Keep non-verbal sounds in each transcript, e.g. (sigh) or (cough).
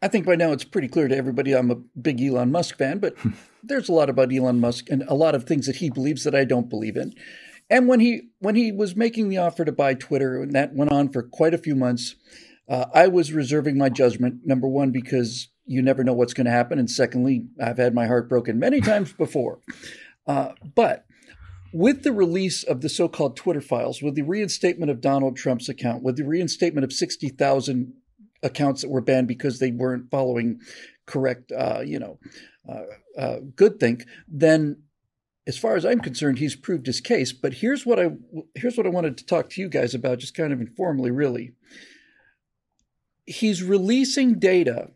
I think by now it's pretty clear to everybody I'm a big Elon Musk fan, but (laughs) there's a lot about Elon Musk and a lot of things that he believes that I don't believe in. And when he when he was making the offer to buy Twitter, and that went on for quite a few months, uh, I was reserving my judgment. Number one, because you never know what's going to happen, and secondly, I've had my heart broken many (laughs) times before. Uh, but with the release of the so-called Twitter files, with the reinstatement of Donald Trump's account, with the reinstatement of sixty thousand accounts that were banned because they weren't following correct, uh, you know, uh, uh, good think, then as far as I'm concerned, he's proved his case. But here's what I here's what I wanted to talk to you guys about, just kind of informally, really. He's releasing data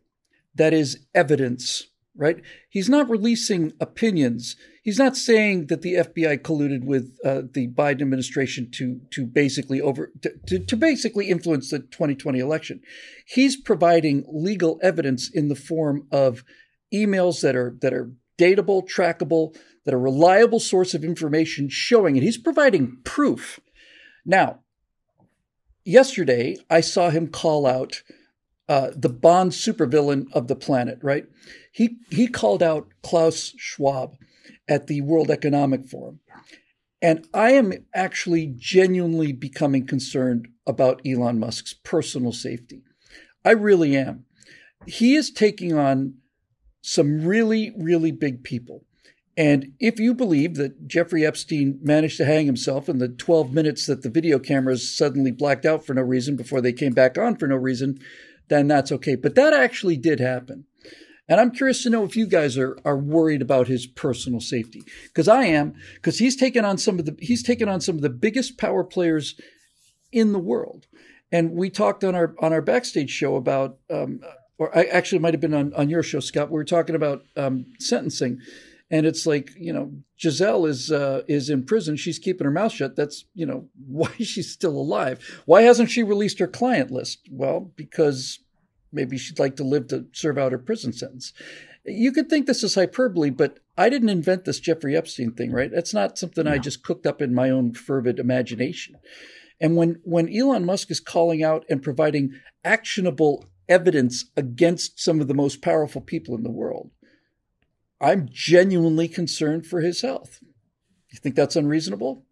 that is evidence, right? He's not releasing opinions. He's not saying that the FBI colluded with uh, the Biden administration to to basically over to, to, to basically influence the 2020 election. He's providing legal evidence in the form of emails that are that are datable, trackable, that are reliable source of information showing it. He's providing proof. Now, yesterday I saw him call out uh, the Bond supervillain of the planet. Right? He he called out Klaus Schwab at the World Economic Forum, and I am actually genuinely becoming concerned about Elon Musk's personal safety. I really am. He is taking on some really, really big people. And if you believe that Jeffrey Epstein managed to hang himself in the 12 minutes that the video cameras suddenly blacked out for no reason before they came back on for no reason, then that's okay. But that actually did happen. And I'm curious to know if you guys are, are worried about his personal safety. Because I am, because he's taken on some of the he's taken on some of the biggest power players in the world. And we talked on our on our backstage show about um, or I actually might have been on, on your show, Scott. We were talking about um, sentencing, and it's like you know, Ghislaine is uh, is in prison. She's keeping her mouth shut. That's you know (laughs) why she's still alive. Why hasn't she released her client list? Well, because maybe she'd like to live to serve out her prison sentence. You could think this is hyperbole, but I didn't invent this Jeffrey Epstein thing, right? That's not something no. I just cooked up in my own fervid imagination. And when when Elon Musk is calling out and providing actionable evidence against some of the most powerful people in the world. I'm genuinely concerned for his health. You think that's unreasonable?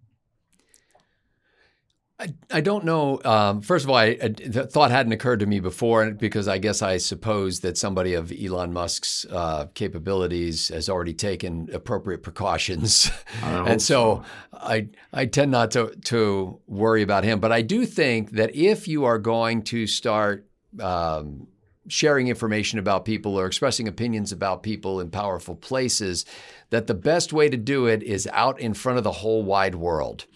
I, I don't know. Um, first of all, I, I, the thought hadn't occurred to me before because I guess I suppose that somebody of Elon Musk's uh, capabilities has already taken appropriate precautions, (laughs) and so, so, I I tend not to to worry about him. But I do think that if you are going to start um, sharing information about people or expressing opinions about people in powerful places, that the best way to do it is out in front of the whole wide world.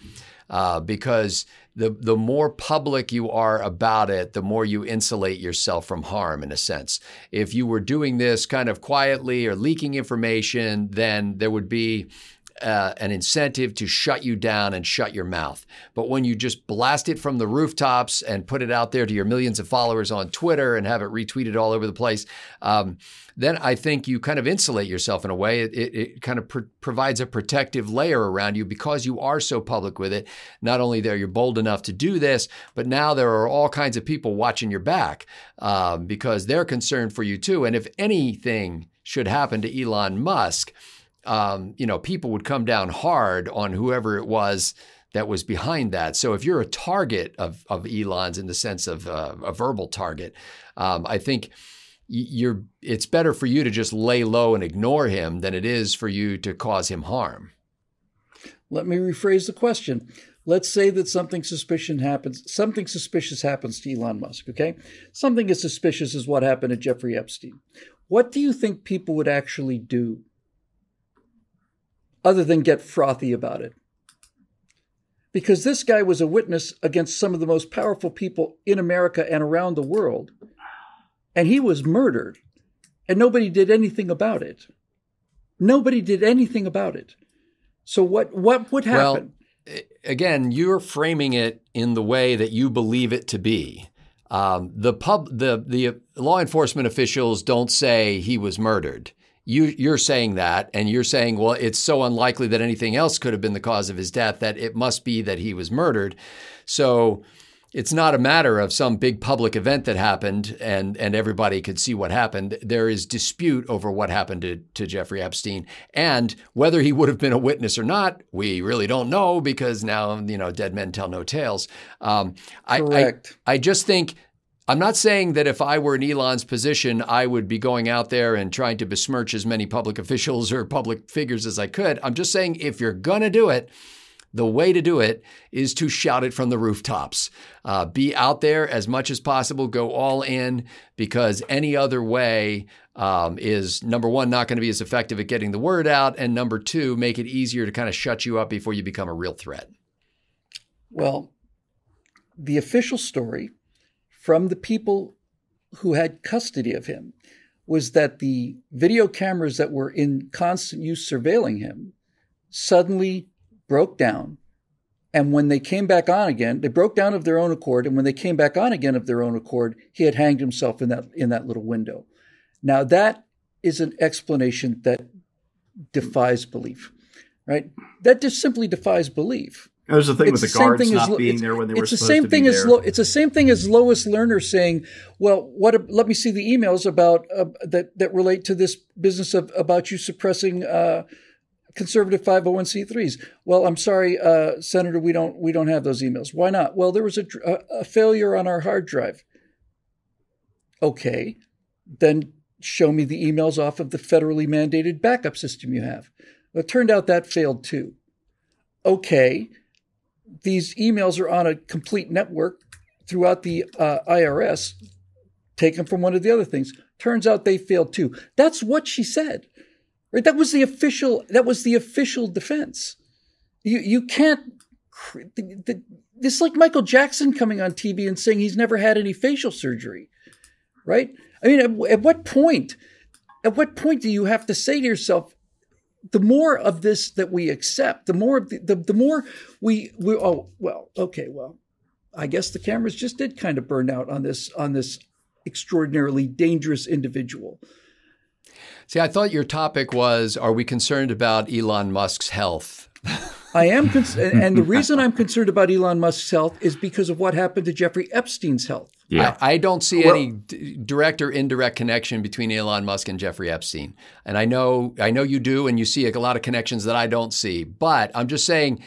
Uh, because the the more public you are about it, the more you insulate yourself from harm in a sense. If you were doing this kind of quietly or leaking information, then there would be uh, an incentive to shut you down and shut your mouth. But when you just blast it from the rooftops and put it out there to your millions of followers on Twitter and have it retweeted all over the place, um, then I think you kind of insulate yourself in a way. It, it, it kind of pr- provides a protective layer around you because you are so public with it. Not only there, you're bold enough to do this, but now there are all kinds of people watching your back um, because they're concerned for you too. And if anything should happen to Elon Musk, um, you know, people would come down hard on whoever it was that was behind that. So if you're a target of, of Elon's in the sense of uh, a verbal target, um, I think you're it's better for you to just lay low and ignore him than it is for you to cause him harm. Let me rephrase the question. Let's say that something suspicious happens. Something suspicious happens to Elon Musk. Okay, something as suspicious as what happened to Jeffrey Epstein. What do you think people would actually do other than get frothy about it. Because this guy was a witness against some of the most powerful people in America and around the world. And he was murdered. And nobody did anything about it. Nobody did anything about it. So what what would happen? Well, again, you're framing it in the way that you believe it to be. Um, the pub, the the law enforcement officials don't say he was murdered you you're saying that and you're saying well it's so unlikely that anything else could have been the cause of his death that it must be that he was murdered so it's not a matter of some big public event that happened and and everybody could see what happened. There is dispute over what happened to, to Jeffrey Epstein and whether he would have been a witness or not. We really don't know because now you know dead men tell no tales. Um, Correct. I, I I just think I'm not saying that if I were in Elon's position, I would be going out there and trying to besmirch as many public (laughs) officials or public figures as I could. I'm just saying if you're going to do it, the way to do it is to shout it from the rooftops. Uh, be out there as much as possible, go all in, because any other way um, is number one, not going to be as effective at getting the word out, and number two, make it easier to kind of shut you up before you become a real threat. Well, the official story from the people who had custody of him was that the video cameras that were in constant use surveilling him suddenly broke down. And when they came back on again, they broke down of their own accord. And when they came back on again of their own accord, he had hanged himself in that in that little window. Now that is an explanation that defies belief, right? That just simply defies belief. There's the thing it's with the, the guards not as, being there when they were supposed to be there. Lo, it's the same thing as Lois Lerner saying, "Well, what? Let me see the emails about uh, that that relate to this business of about you suppressing uh, conservative 501c3s." Well, I'm sorry, uh, Senator, we don't we don't have those emails. Why not? Well, there was a, a failure on our hard drive. Okay, then show me the emails off of the federally mandated backup system you have. Well, it turned out that failed too. Okay these emails are on a complete network throughout the uh, IRS, taken from one of the other things. Turns out they failed too. That's what she said. Right? That was the official. That was the official defense. You you can't. This like Michael Jackson coming on TV and saying he's never had any facial surgery, right? I mean, at, at what point? At what point do you have to say to yourself, the more of this that we accept, the more the, the, the more we we oh well okay well, I guess the cameras just did kind of burn out on this on this extraordinarily dangerous individual. See, I thought your topic was: Are we concerned about Elon Musk's health? (laughs) I am, cons- and the reason I'm concerned about Elon Musk's health is because of what happened to Jeffrey Epstein's health. Yeah. I, I don't see well, any d- direct or indirect connection between Elon Musk and Jeffrey Epstein, and I know I know you do, and you see a lot of connections that I don't see. But I'm just saying,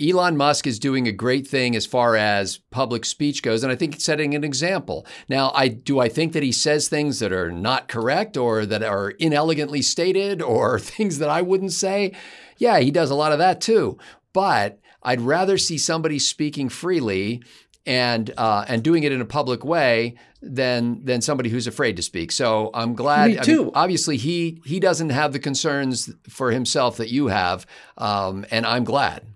Elon Musk is doing a great thing as far as public speech goes, and I think he's setting an example. Now, I do I think that he says things that are not correct or that are inelegantly stated (laughs) or things that I wouldn't say. Yeah, he does a lot of that too. But I'd rather see somebody speaking freely and uh, and doing it in a public way than than somebody who's afraid to speak. So I'm glad. Me too. I mean, obviously, he he doesn't have the concerns for himself that you have, um, and I'm glad.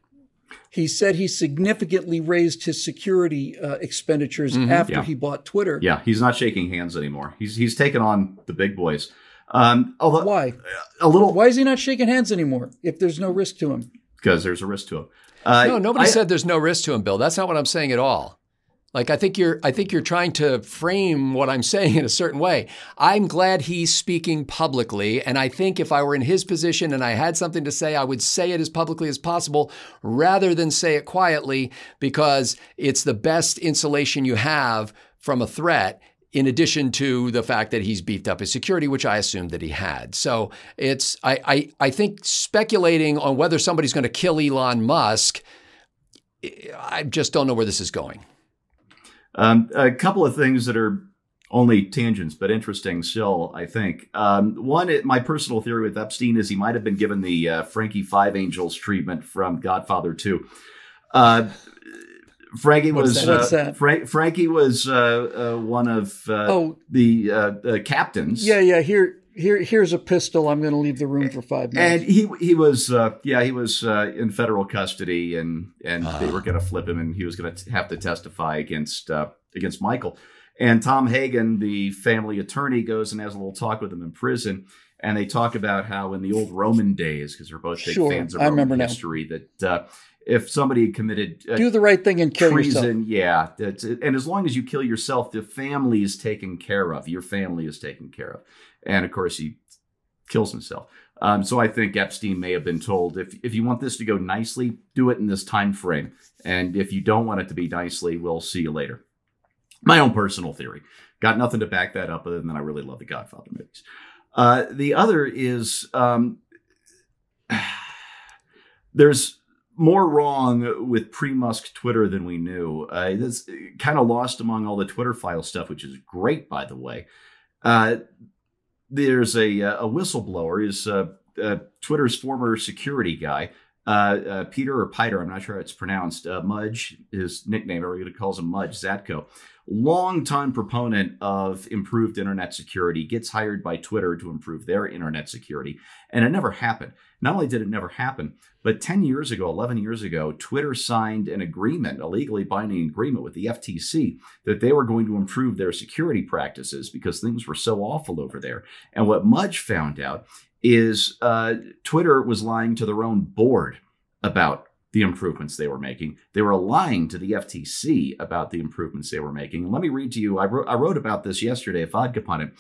He said he significantly raised his security uh, expenditures mm-hmm. after yeah. he bought Twitter. Yeah, he's not shaking hands anymore. He's he's taken on the big boys. Um, although, why? A little. Why is he not shaking hands anymore? If there's no risk to him. Because there's a risk to him. Uh, no, nobody I, said there's no risk to him, Bill. That's not what I'm saying at all. Like I think you're I think you're trying to frame what I'm (laughs) saying in a certain way. I'm glad he's speaking publicly and I think if I were in his position and I had something to say, I would say it as publicly as possible rather than say it quietly because it's the best insulation you have from a threat in addition to the fact that he's beefed up his security, which I assumed that he had. So it's I I, I think speculating on whether somebody's going to kill Elon Musk, I just don't know where this is going. Um, a couple of things that are only tangents, but interesting still, I think. Um, one, it, my personal theory with Epstein is he might have been given the uh, Frankie Five Angels treatment from Godfather 2. Uh, Frankie was? Uh, Fra- Frankie was uh, uh, one of uh, oh. the uh, captains. Yeah, yeah. Here, here, here's a pistol. I'm going to leave the room for five minutes. And he he was uh, yeah he was uh, in federal custody and and uh. they were going to flip him and he was going to have to testify against uh, against Michael. And Tom Hagen, the family attorney, goes and has a little talk with him in prison. And they talk about how in the old Roman days, because they're both big sure, fans of Roman history, that uh, if somebody committed uh, do the right thing and kill treason, yourself. yeah, and as long as you kill yourself, the family is taken care of. Your family is taken care of, and of course he kills himself. Um, so I think Epstein may have been told if if you want this to go nicely, do it in this time frame, and if you don't want it to be nicely, we'll see you later. My own personal theory. Got nothing to back that up other than I really love the Godfather movies. Uh, the other is um, (sighs) there's more wrong with pre-Musk Twitter than we knew. Uh, it's kind of lost among all the Twitter file stuff, which is great, by the way. Uh, there's a, uh, a whistleblower, is uh, uh, Twitter's former security guy, uh, Peter or Peter, I'm not sure how it's pronounced. Mudge, his nickname, everybody calls him Mudge Zatko longtime proponent of improved internet security, gets hired by Twitter to improve their internet security. And it never happened. Not only did it never happen, but 10 years ago, 11 years ago, Twitter signed an agreement, a legally binding agreement with the FTC, that they were going to improve their security practices because things were so awful over there. And what Mudge found out is uh, Twitter was lying to their own board about the improvements they were making. They were lying to the FTC about the improvements they were making. And let me read to you. I wrote, I wrote about this yesterday at Vodka Pundit.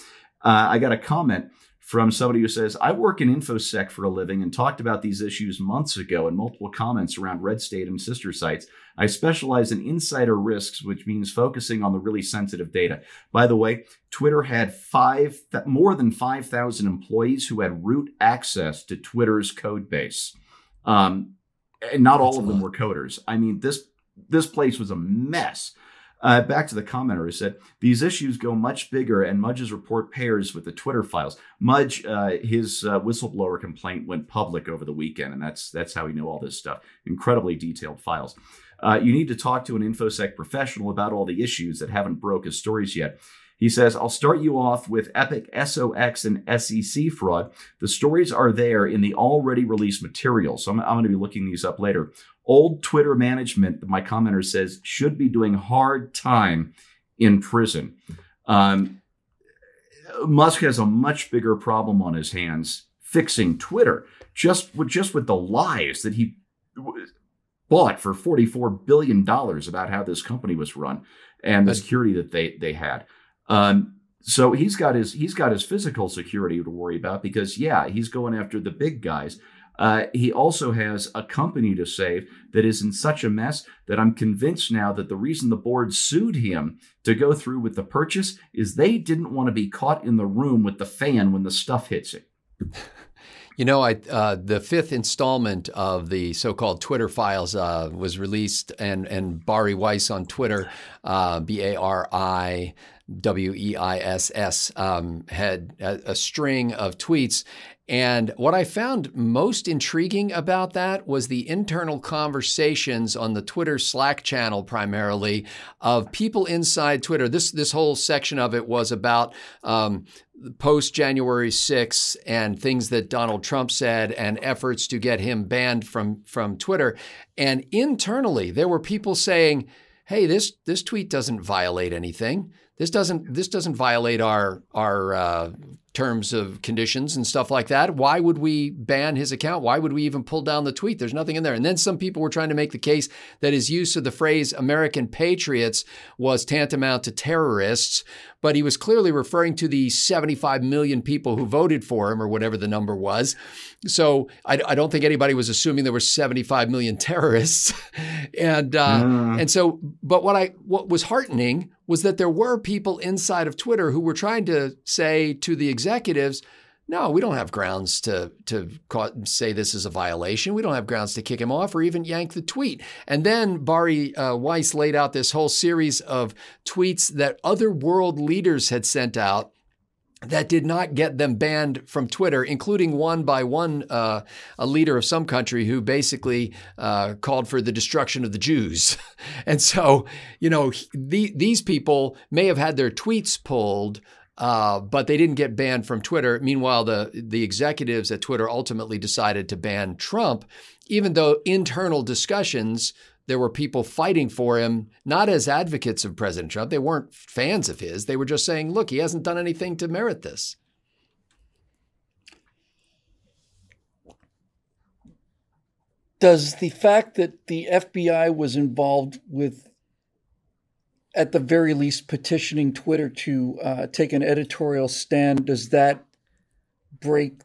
Uh, I got a comment from somebody who says, I work in InfoSec for a living and talked about these issues months ago in multiple comments around Red State and sister sites. I specialize in insider risks, which means focusing on the really sensitive data. By the way, Twitter had five, more than 5,000 employees who had root access to Twitter's code base. Um, and not all of them were coders. I mean, this this place was a mess. Uh, back to the commenter who said these issues go much bigger, and Mudge's report pairs with the Twitter files. Mudge, uh, his uh, whistleblower complaint went public over the weekend, and that's that's how we know all this stuff. Incredibly detailed files. Uh, you need to talk to an infosec professional about all the issues that haven't broke his stories yet. He says, I'll start you off with Epic SOX and SEC fraud. The stories are there in the already released material. So I'm, I'm going to be looking these up later. Old Twitter management, my commenter says, should be doing hard time in prison. Um, Musk has a much bigger problem on his hands fixing Twitter just with just with the lies that he bought for 44 billion dollars about how this company was run and the security that they they had. Um, so he's got his he's got his physical security to worry about because yeah, he's going after the big guys. Uh, he also has a company to save that is in such a mess that I'm convinced now that the reason the board sued him to go through with the purchase is they didn't want to be caught in the room with the fan when the stuff hits it. (laughs) You know, I, uh, the fifth installment of the so-called Twitter files uh, was released, and and Bari Weiss on Twitter, uh, B A R I W E I S S, um, had a, a string of tweets. And what I found most intriguing about that was the internal conversations on the Twitter Slack channel, primarily of people inside Twitter. This this whole section of it was about um, post January 6th and things that Donald Trump said and efforts to get him banned from from Twitter. And internally, there were people saying, "Hey, this this tweet doesn't violate anything." This doesn't this doesn't violate our our uh, terms of conditions and stuff like that. Why would we ban his account? Why would we even pull down the tweet? There's nothing in there. And then some people were trying to make the case that his use of the phrase American patriots was tantamount to terrorists, but he was clearly referring to the 75 million people who voted for him or whatever the number was. So I, I don't think anybody was assuming there were 75 million terrorists. (laughs) and uh, mm. and so, but what I what was heartening was that there were people inside of Twitter who were trying to say to the executives, no, we don't have grounds to to say this is a violation. We don't have grounds to kick him off or even yank the tweet. And then Bari uh, Weiss laid out this whole series of tweets that other world leaders had sent out that did not get them banned from Twitter, including one by one, uh, a leader of some country who basically uh, called for the destruction of the Jews. (laughs) and so, you know, the, these people may have had their tweets pulled. Uh, but they didn't get banned from Twitter. Meanwhile, the the executives at Twitter ultimately decided to ban Trump, even though internal discussions there were people fighting for him, not as advocates of President Trump. They weren't fans of his. They were just saying, look, he hasn't done anything to merit this. Does the fact that the FBI was involved with, at the very least, petitioning Twitter to uh, take an editorial stand, does that break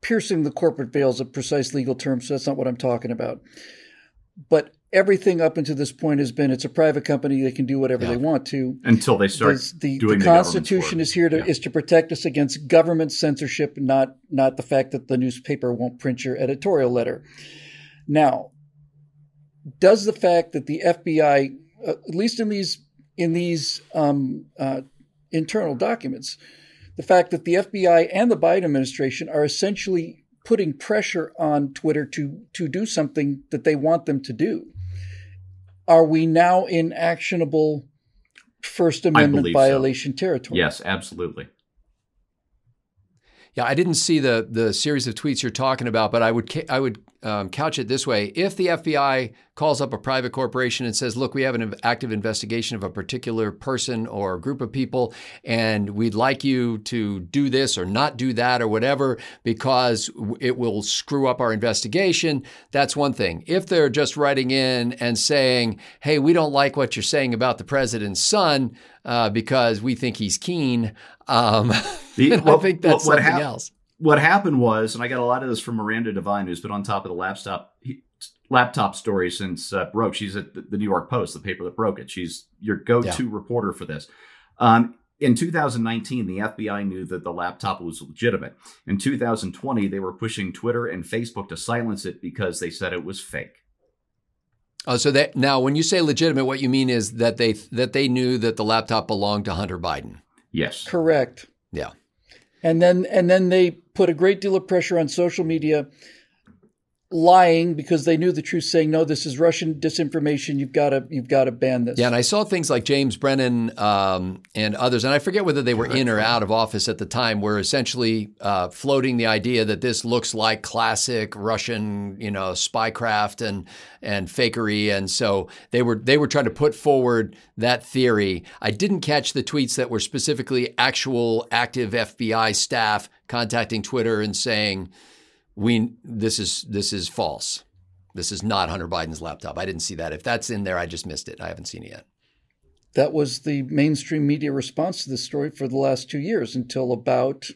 piercing the corporate veil is a precise legal term, so that's not what I'm talking about. But everything up until this point has been it's a private company; they can do whatever yeah. they want to until they start the, doing the, the Constitution is here to yeah. is to protect us against government censorship, not not the fact that the newspaper won't print your editorial letter. Now, does the fact that the FBI, at least in these in these um, uh, internal documents, the fact that the FBI and the Biden administration are essentially putting pressure on Twitter to to do something that they want them to do. Are we now in actionable First Amendment violation so. territory? Yes, absolutely. Yeah, I didn't see the the series of tweets you're talking about, but I would I would um, couch it this way: if the FBI calls up a private corporation and says, "Look, we have an active investigation of a particular person or group of people, and we'd like you to do this or not do that or whatever because it will screw up our investigation," that's one thing. If they're just writing in and saying, "Hey, we don't like what you're saying about the president's son," uh, because we think he's keen. Um, (laughs) the, well, (laughs) I think that's well, something hap- else what happened was, and I got a lot of this from Miranda Devine, who's been on top of the laptop laptop story since uh, broke. She's at the, New York Post, the paper that broke it. She's your go-to yeah. reporter for this. Um, in 2019, the FBI knew that the laptop was legitimate. In 2020, they were pushing Twitter and Facebook to silence it because they said it was fake. Oh, so that now, when you say legitimate, what you mean is that they that they knew that the laptop belonged to Hunter Biden. Yes, correct. Yeah, and then and then they put a great deal of pressure on social media lying because they knew the truth saying no this is russian disinformation. You've got to you've got to ban this. Yeah and i saw things like james brennan um, and others and i forget whether they were in or out of office at the time were essentially uh, floating the idea that this looks like classic russian you know spycraft and and fakery and so they were they were trying to put forward that theory. I didn't catch the tweets that were specifically actual active fbi staff contacting twitter and saying we this is this is false. This is not Hunter Biden's laptop. I didn't see that. If that's in there, I just missed it. I haven't seen it yet. That was the mainstream media response to this story for the last two years until about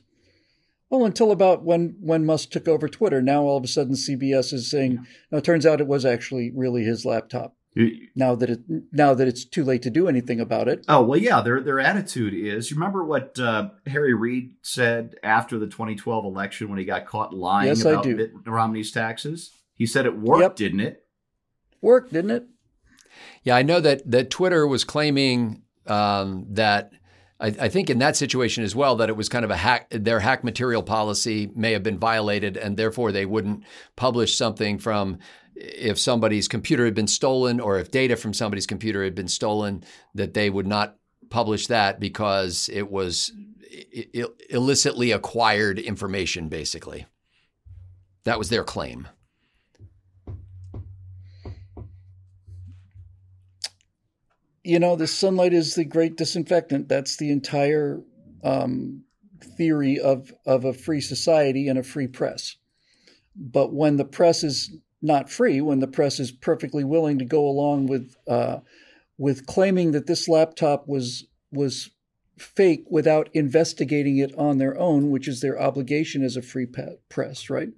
well, until about when when Musk took over Twitter. Now all of a sudden CBS is saying, no, it turns out it was actually really his laptop now that it now that it's too late to do anything about it. Oh well, yeah. Their their attitude is. You remember what uh, Harry Reid said after the 2012 election when he got caught lying yes, about Mitt Romney's taxes? He said it worked, yep. didn't it? Worked, didn't it? Yeah, I know that that Twitter was claiming um, that. I, I think in that situation as well that it was kind of a hack. Their hack material policy may have been violated, and therefore they wouldn't publish something from if somebody's computer had been stolen or if data from somebody's computer had been stolen, that they would not publish that because it was Ill- illicitly acquired information, basically. That was their claim. You know, the sunlight is the great disinfectant. That's the entire um, theory of, of a free society and a free press. But when the press is not free when the press is perfectly willing to go along with uh, with claiming that this laptop was was fake without investigating it on their own, which is their obligation as a free press, right?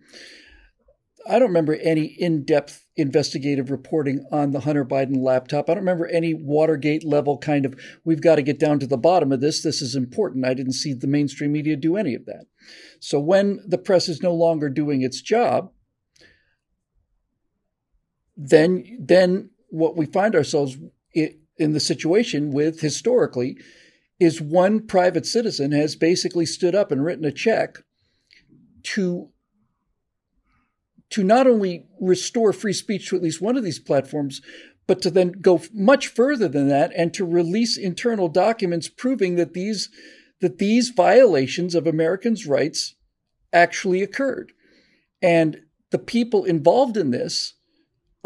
I don't remember any in-depth investigative reporting on the Hunter Biden laptop. I don't remember any Watergate level kind of we've got to get down to the bottom of this. This is important. I didn't see the mainstream media do any of that. So when the press is no longer doing its job, then then what we find ourselves in the situation with historically is one private citizen has basically stood up and written a check to to not only restore free speech to at least one of these platforms but to then go much further than that and to release internal documents proving that these that these violations of Americans' rights actually occurred. And the people involved in this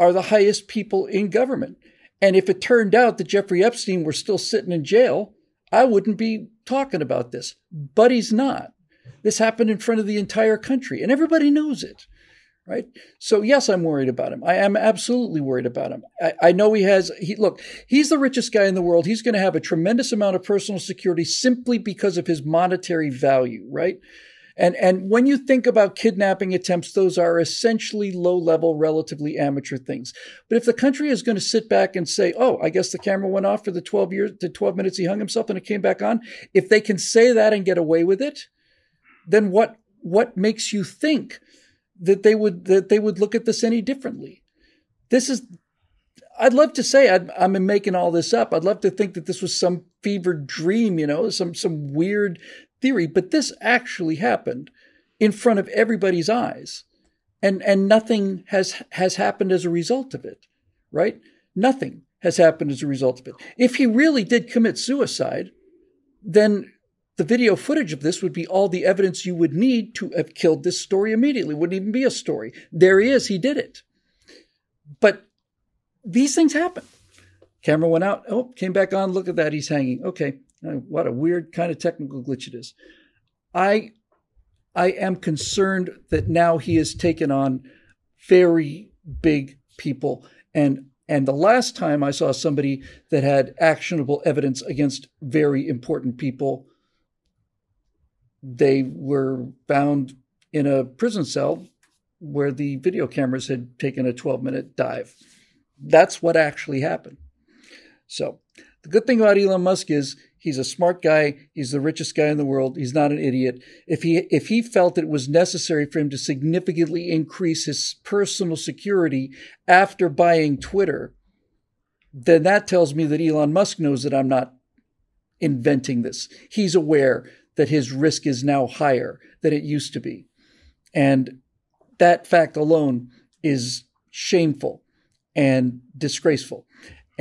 are the highest people in government. And if it turned out that Jeffrey Epstein were still sitting in jail, I wouldn't be talking about this. But he's not. This happened in front of the entire country, and everybody knows it. Right. So yes, I'm worried about him. I am absolutely worried about him. I, I know he has he look, he's the richest guy in the world. He's going to have a tremendous amount of personal security simply because of his monetary value, right? And and when you think about kidnapping attempts, those are essentially low level, relatively amateur things. But if the country is going to sit back and say, "Oh, I guess the camera went off for the 12 years, the 12 minutes he hung himself and it came back on," if they can say that and get away with it, then what what makes you think that they would that they would look at this any differently? This is I'd love to say i am making all this up. I'd love to think that this was some fevered dream, you know, some some weird theory, but this actually happened in front of everybody's eyes. And and nothing has has happened as a result of it, right? Nothing has happened as a result of it. If he really did commit suicide, then the video footage of this would be all the evidence you would need to have killed this story immediately. It wouldn't even be a story. There he is, he did it. But these things happen. Camera went out. Oh, came back on. Look at that. He's hanging. Okay. Uh, what a weird kind of technical glitch it is. I I am concerned that now he has taken on very big people and and the last time I saw somebody that had actionable evidence against very important people, they were found in a prison cell where the video cameras had taken a 12 minute dive. That's what actually happened. So the good thing about Elon Musk is He's a smart guy. He's the richest guy in the world. He's not an idiot. If he if he felt it was necessary for him to significantly increase his personal security after buying Twitter, then that tells me that Elon Musk knows that I'm not inventing this. He's aware that his risk is now higher than it used to be. And that fact alone is shameful and disgraceful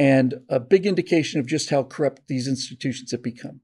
and a big indication of just how corrupt these institutions have become.